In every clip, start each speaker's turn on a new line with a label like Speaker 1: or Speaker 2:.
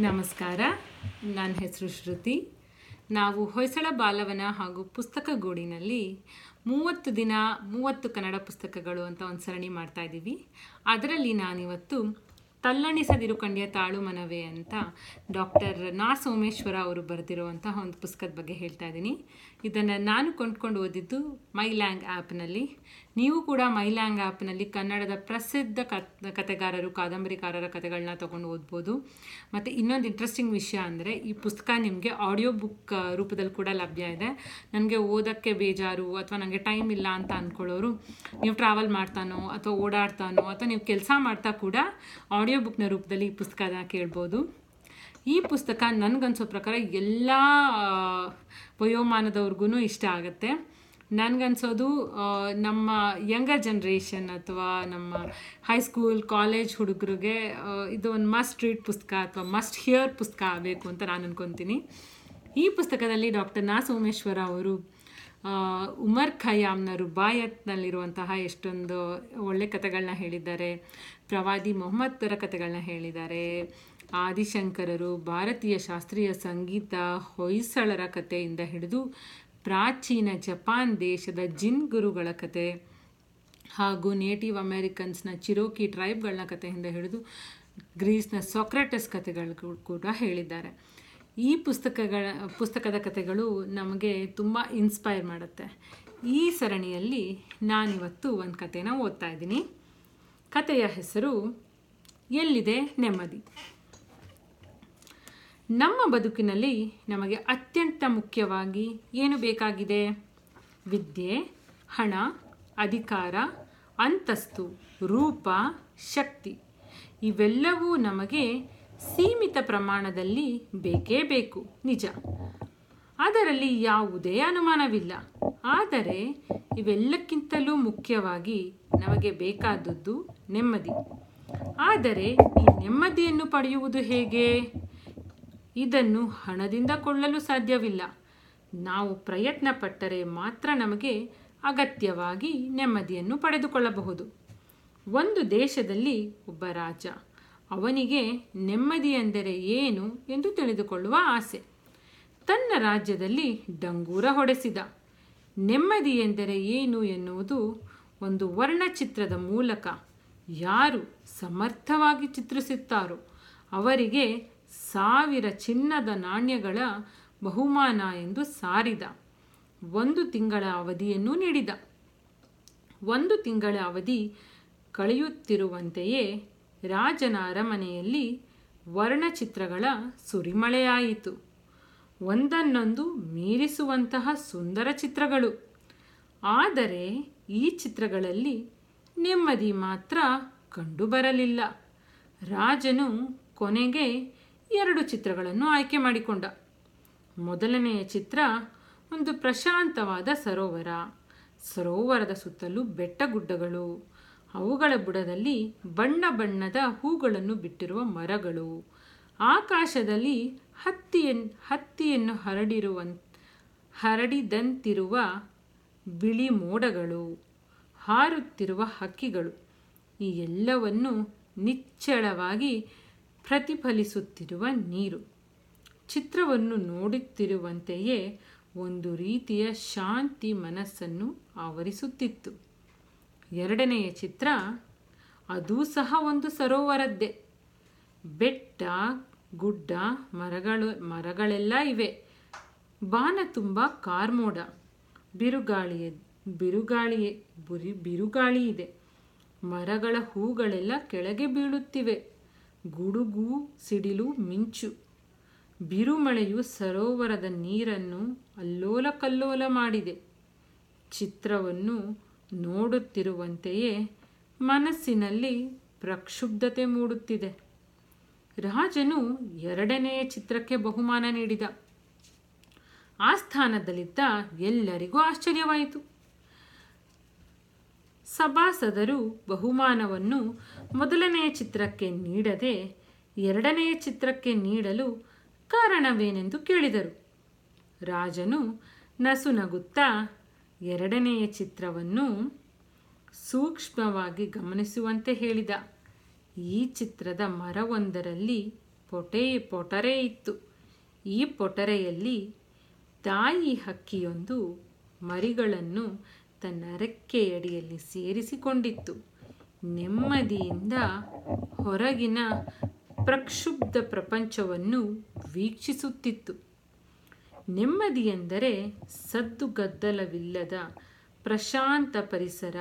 Speaker 1: ನಮಸ್ಕಾರ. ನನ್ನ ಹೆಸರು ಶ್ರುತಿ. ನಾವು ಹೊಯ್ಸಳ ಬಾಲವನ ಹಾಗೂ ಪುಸ್ತಕಗೂಡಿನಲ್ಲಿ ಮೂವತ್ತು ದಿನ ಮೂವತ್ತು ಕನ್ನಡ ಪುಸ್ತಕಗಳು ಅಂತ ಒಂದು ಸರಣಿ ಮಾಡ್ತಾ ಇದ್ದೀವಿ. ಅದರಲ್ಲಿ ನಾನಿವತ್ತು ತಲ್ಲಣಿಸದಿರು ಕಂಡ್ಯ ತಾಳು ಮನವೇ ಅಂತ ಡಾಕ್ಟರ್ ನಾ ಸೋಮೇಶ್ವರ ಅವರು ಬರೆದಿರುವಂತಹ ಒಂದು ಪುಸ್ತಕದ ಬಗ್ಗೆ ಹೇಳ್ತಾ ಇದ್ದೀನಿ. ಇದನ್ನು ನಾನು ಕೊಂಡ್ಕೊಂಡು ಓದಿದ್ದು ಮೈಲ್ಯಾಂಗ್ ಆ್ಯಪ್ನಲ್ಲಿ. ನೀವು ಕೂಡ ಮೈಲ್ಯಾಂಗ್ ಆ್ಯಪ್ನಲ್ಲಿ ಕನ್ನಡದ ಪ್ರಸಿದ್ಧ ಕಥೆಗಾರರು, ಕಾದಂಬರಿಕಾರರ ಕಥೆಗಳನ್ನ ತೊಗೊಂಡು ಓದ್ಬೋದು. ಮತ್ತು ಇನ್ನೊಂದು ಇಂಟ್ರೆಸ್ಟಿಂಗ್ ವಿಷಯ ಅಂದರೆ ಈ ಪುಸ್ತಕ ನಿಮಗೆ ಆಡಿಯೋ ಬುಕ್ ರೂಪದಲ್ಲಿ ಕೂಡ ಲಭ್ಯ ಇದೆ. ನನಗೆ ಓದೋಕ್ಕೆ ಬೇಜಾರು ಅಥವಾ ನನಗೆ ಟೈಮ್ ಇಲ್ಲ ಅಂತ ಅಂದ್ಕೊಳ್ಳೋರು ನೀವು ಟ್ರಾವೆಲ್ ಮಾಡ್ತಾನೋ ಅಥವಾ ಓಡಾಡ್ತಾನೋ ಅಥವಾ ನೀವು ಕೆಲಸ ಮಾಡ್ತಾ ಕೂಡ ಆಡಿಯೋ ಬುಕ್ನ ರೂಪದಲ್ಲಿ ಈ ಪುಸ್ತಕನ ಕೇಳ್ಬೋದು. ಈ ಪುಸ್ತಕ ನನಗನ್ಸೋ ಪ್ರಕಾರ ಎಲ್ಲ ವಯೋಮಾನದವ್ರಿಗೂ ಇಷ್ಟ ಆಗುತ್ತೆ. ನನಗನ್ಸೋದು ನಮ್ಮ ಯಂಗರ್ ಜನ್ರೇಷನ್ ಅಥವಾ ನಮ್ಮ ಹೈಸ್ಕೂಲ್ ಕಾಲೇಜ್ ಹುಡುಗರಿಗೆ ಇದು ಒಂದು ಮಸ್ಟ್ ರೀಡ್ ಪುಸ್ತಕ ಅಥವಾ ಮಸ್ಟ್ ಹಿಯರ್ ಪುಸ್ತಕ ಆಗಬೇಕು ಅಂತ ನಾನು ಅಂದ್ಕೊತೀನಿ ಈ ಪುಸ್ತಕದಲ್ಲಿ ಡಾಕ್ಟರ್ ನಾ ಸೋಮೇಶ್ವರ ಅವರು ಉಮರ್ ಖಯಾಮ್ನ ರುಬಾಯತ್ನಲ್ಲಿರುವಂತಹ ಎಷ್ಟೊಂದು ಒಳ್ಳೆ ಕಥೆಗಳನ್ನ ಹೇಳಿದ್ದಾರೆ. ಪ್ರವಾದಿ ಮೊಹಮ್ಮದರ ಕಥೆಗಳನ್ನ ಹೇಳಿದ್ದಾರೆ. ಆದಿಶಂಕರರು ಭಾರತೀಯ ಶಾಸ್ತ್ರೀಯ ಸಂಗೀತ ಹೊಯ್ಸಳರ ಕಥೆಯಿಂದ ಹಿಡಿದು ಪ್ರಾಚೀನ ಜಪಾನ್ ದೇಶದ ಜಿನ್ ಗುರುಗಳ ಕತೆ ಹಾಗೂ ನೇಟಿವ್ ಅಮೆರಿಕನ್ಸ್ನ ಚಿರೋಕಿ ಟ್ರೈಬ್ಗಳನ್ನ ಕಥೆಯಿಂದ ಹಿಡಿದು ಗ್ರೀಸ್ನ ಸೊಕ್ರೆಟಸ್ ಕಥೆಗಳು ಕೂಡ ಹೇಳಿದ್ದಾರೆ. ಈ ಪುಸ್ತಕಗಳ, ಪುಸ್ತಕದ ಕಥೆಗಳು ನಮಗೆ ತುಂಬ ಇನ್ಸ್ಪೈರ್ ಮಾಡುತ್ತೆ. ಈ ಸರಣಿಯಲ್ಲಿ ನಾನಿವತ್ತು ಒಂದು ಕಥೆನ ಓದ್ತಾ ಇದ್ದೀನಿ. ಕಥೆಯ ಹೆಸರು, ಎಲ್ಲಿದೆ ನೆಮ್ಮದಿ. ನಮ್ಮ ಬದುಕಿನಲ್ಲಿ ನಮಗೆ ಅತ್ಯಂತ ಮುಖ್ಯವಾಗಿ ಏನು ಬೇಕಾಗಿದೆ? ವಿದ್ಯೆ, ಹಣ, ಅಧಿಕಾರ, ಅಂತಸ್ತು, ರೂಪ, ಶಕ್ತಿ. ಇವೆಲ್ಲವೂ ನಮಗೆ ಸೀಮಿತ ಪ್ರಮಾಣದಲ್ಲಿ ಬೇಕೇ ಬೇಕು, ನಿಜ. ಅದರಲ್ಲಿ ಯಾವುದೇ ಅನುಮಾನವಿಲ್ಲ. ಆದರೆ ಇವೆಲ್ಲಕ್ಕಿಂತಲೂ ಮುಖ್ಯವಾಗಿ ನಮಗೆ ಬೇಕಾದದ್ದು ನೆಮ್ಮದಿ. ಆದರೆ ಈ ನೆಮ್ಮದಿಯನ್ನು ಪಡೆಯುವುದು ಹೇಗೆ? ಇದನ್ನು ಹಣದಿಂದ ಕೊಳ್ಳಲು ಸಾಧ್ಯವಿಲ್ಲ. ನಾವು ಪ್ರಯತ್ನ ಪಟ್ಟರೆ ಮಾತ್ರ ನಮಗೆ ಅಗತ್ಯವಾಗಿ ನೆಮ್ಮದಿಯನ್ನು ಪಡೆದುಕೊಳ್ಳಬಹುದು. ಒಂದು ದೇಶದಲ್ಲಿ ಒಬ್ಬ ರಾಜ ಅವನಿಗೆ ನೆಮ್ಮದಿ ಎಂದರೆ ಏನು ಎಂದು ತಿಳಿದುಕೊಳ್ಳುವ ಆಸೆ. ತನ್ನ ರಾಜ್ಯದಲ್ಲಿ ಡಂಗೂರ ಹೊಡೆಸಿದ. ನೆಮ್ಮದಿ ಎಂದರೆ ಏನು ಎನ್ನುವುದು ಒಂದು ವರ್ಣಚಿತ್ರದ ಮೂಲಕ ಯಾರು ಸಮರ್ಥವಾಗಿ ಚಿತ್ರಿಸುತ್ತಾರೋ, ಅವರಿಗೆ ಸಾವಿರ ಚಿನ್ನದ ನಾಣ್ಯಗಳ ಬಹುಮಾನ ಎಂದು ಸಾರಿದ. ಒಂದು ತಿಂಗಳ ಅವಧಿಯನ್ನು ನೀಡಿದ. ಒಂದು ತಿಂಗಳ ಅವಧಿ ಕಳೆಯುತ್ತಿರುವಂತೆಯೇ ರಾಜನ ಅರಮನೆಯಲ್ಲಿ ವರ್ಣಚಿತ್ರಗಳ ಸುರಿಮಳೆಯಾಯಿತು. ಒಂದನ್ನೊಂದು ಮೀರಿಸುವಂತಹ ಸುಂದರ ಚಿತ್ರಗಳು. ಆದರೆ ಈ ಚಿತ್ರಗಳಲ್ಲಿ ನೆಮ್ಮದಿ ಮಾತ್ರ ಕಂಡುಬರಲಿಲ್ಲ. ರಾಜನು ಕೊನೆಗೆ ಎರಡು ಚಿತ್ರಗಳನ್ನು ಆಯ್ಕೆ ಮಾಡಿಕೊಂಡ. ಮೊದಲನೆಯ ಚಿತ್ರ ಒಂದು ಪ್ರಶಾಂತವಾದ ಸರೋವರ. ಸರೋವರದ ಸುತ್ತಲೂ ಬೆಟ್ಟಗುಡ್ಡಗಳು ಅವುಗಳ ಬುಡದಲ್ಲಿ ಬಣ್ಣ ಬಣ್ಣದ ಹೂಗಳನ್ನು ಬಿಟ್ಟಿರುವ ಮರಗಳು. ಆಕಾಶದಲ್ಲಿ ಹತ್ತಿಯನ್, ಹತ್ತಿಯನ್ನು ಹರಡಿರುವ, ಹರಡಿದಂತಿರುವ ಬಿಳಿ ಮೋಡಗಳು, ಹಾರುತ್ತಿರುವ ಹಕ್ಕಿಗಳು. ಈ ಎಲ್ಲವನ್ನು ನಿಚ್ಚಳವಾಗಿ ಪ್ರತಿಫಲಿಸುತ್ತಿರುವ ನೀರು. ಚಿತ್ರವನ್ನು ನೋಡುತ್ತಿರುವಂತೆಯೇ ಒಂದು ರೀತಿಯ ಶಾಂತಿ ಮನಸ್ಸನ್ನು ಆವರಿಸುತ್ತಿತ್ತು. ಎರಡನೆಯ ಚಿತ್ರ, ಅದೂ ಸಹ ಒಂದು ಸರೋವರದ್ದೇ. ಬೆಟ್ಟ, ಗುಡ್ಡ, ಮರಗಳು, ಮರಗಳೆಲ್ಲ ಇವೆ. ಬಾನ ತುಂಬ ಕಾರ್ಮೋಡ. ಬಿರುಗಾಳಿಯ, ಬಿರುಗಾಳಿಯೇ, ಬುರಿ, ಬಿರುಗಾಳಿ ಇದೆ. ಮರಗಳ ಹೂಗಳೆಲ್ಲ ಕೆಳಗೆ ಬೀಳುತ್ತಿವೆ. ಗುಡುಗು, ಸಿಡಿಲು, ಮಿಂಚು. ಬಿರುಮಳೆಯು ಸರೋವರದ ನೀರನ್ನು ಅಲ್ಲೋಲ ಕಲ್ಲೋಲ ಮಾಡಿದೆ. ಚಿತ್ರವನ್ನು ನೋಡುತ್ತಿರುವಂತೆಯೇ ಮನಸ್ಸಿನಲ್ಲಿ ಪ್ರಕ್ಷುಬ್ಧತೆ ಮೂಡುತ್ತಿದೆ. ರಾಜನು ಎರಡನೆಯ ಚಿತ್ರಕ್ಕೆ ಬಹುಮಾನ ನೀಡಿದ. ಆ ಸ್ಥಾನದಲ್ಲಿದ್ದ ಎಲ್ಲರಿಗೂ ಆಶ್ಚರ್ಯವಾಯಿತು. ಸಭಾಸದರು ಬಹುಮಾನವನ್ನು ಮೊದಲನೆಯ ಚಿತ್ರಕ್ಕೆ ನೀಡದೆ ಎರಡನೆಯ ಚಿತ್ರಕ್ಕೆ ನೀಡಲು ಕಾರಣವೇನೆಂದು ಕೇಳಿದರು. ರಾಜನು ನಸುನಗುತ್ತಾ ಎರಡನೆಯ ಚಿತ್ರವನ್ನು ಸೂಕ್ಷ್ಮವಾಗಿ ಗಮನಿಸುವಂತೆ ಹೇಳಿದ. ಈ ಚಿತ್ರದ ಮರವೊಂದರಲ್ಲಿ ಪೊಟೆ ಪೊಟರೆ ಇತ್ತು. ಈ ಪೊಟರೆಯಲ್ಲಿ ತಾಯಿ ಹಕ್ಕಿಯೊಂದು ಮರಿಗಳನ್ನು ತನ್ನ ರೆಕ್ಕೆಯಡಿಯಲ್ಲಿ ಸೇರಿಸಿಕೊಂಡಿತ್ತು. ನೆಮ್ಮದಿಯಿಂದ ಹೊರಗಿನ ಪ್ರಕ್ಷುಬ್ಧ ಪ್ರಪಂಚವನ್ನು ವೀಕ್ಷಿಸುತ್ತಿತ್ತು. ನೆಮ್ಮದಿ ಎಂದರೆ ಸದ್ದುಗದ್ದಲವಿಲ್ಲದ ಪ್ರಶಾಂತ ಪರಿಸರ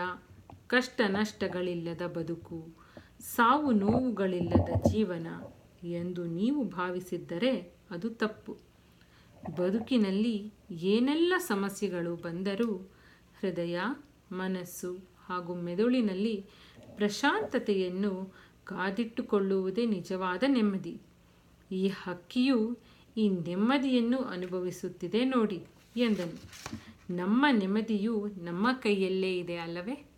Speaker 1: ಕಷ್ಟ ನಷ್ಟಗಳಿಲ್ಲದ ಬದುಕು, ಸಾವು ನೋವುಗಳಿಲ್ಲದ ಜೀವನ ಎಂದು ನೀವು ಭಾವಿಸಿದ್ದರೆ ಅದು ತಪ್ಪು. ಬದುಕಿನಲ್ಲಿ ಏನೆಲ್ಲ ಸಮಸ್ಯೆಗಳು ಬಂದರೂ ಹೃದಯ, ಮನಸ್ಸು ಹಾಗೂ ಮೆದುಳಿನಲ್ಲಿ ಪ್ರಶಾಂತತೆಯನ್ನು ಕಾದಿಟ್ಟುಕೊಳ್ಳುವುದೇ ನಿಜವಾದ ನೆಮ್ಮದಿ. ಈ ಹಕ್ಕಿಯು ಈ ನೆಮ್ಮದಿಯನ್ನು ಅನುಭವಿಸುತ್ತಿದೆ ನೋಡಿ ಎಂದನು. ನಮ್ಮ ನೆಮ್ಮದಿಯು ನಮ್ಮ ಕೈಯಲ್ಲೇ ಇದೆ ಅಲ್ಲವೇ?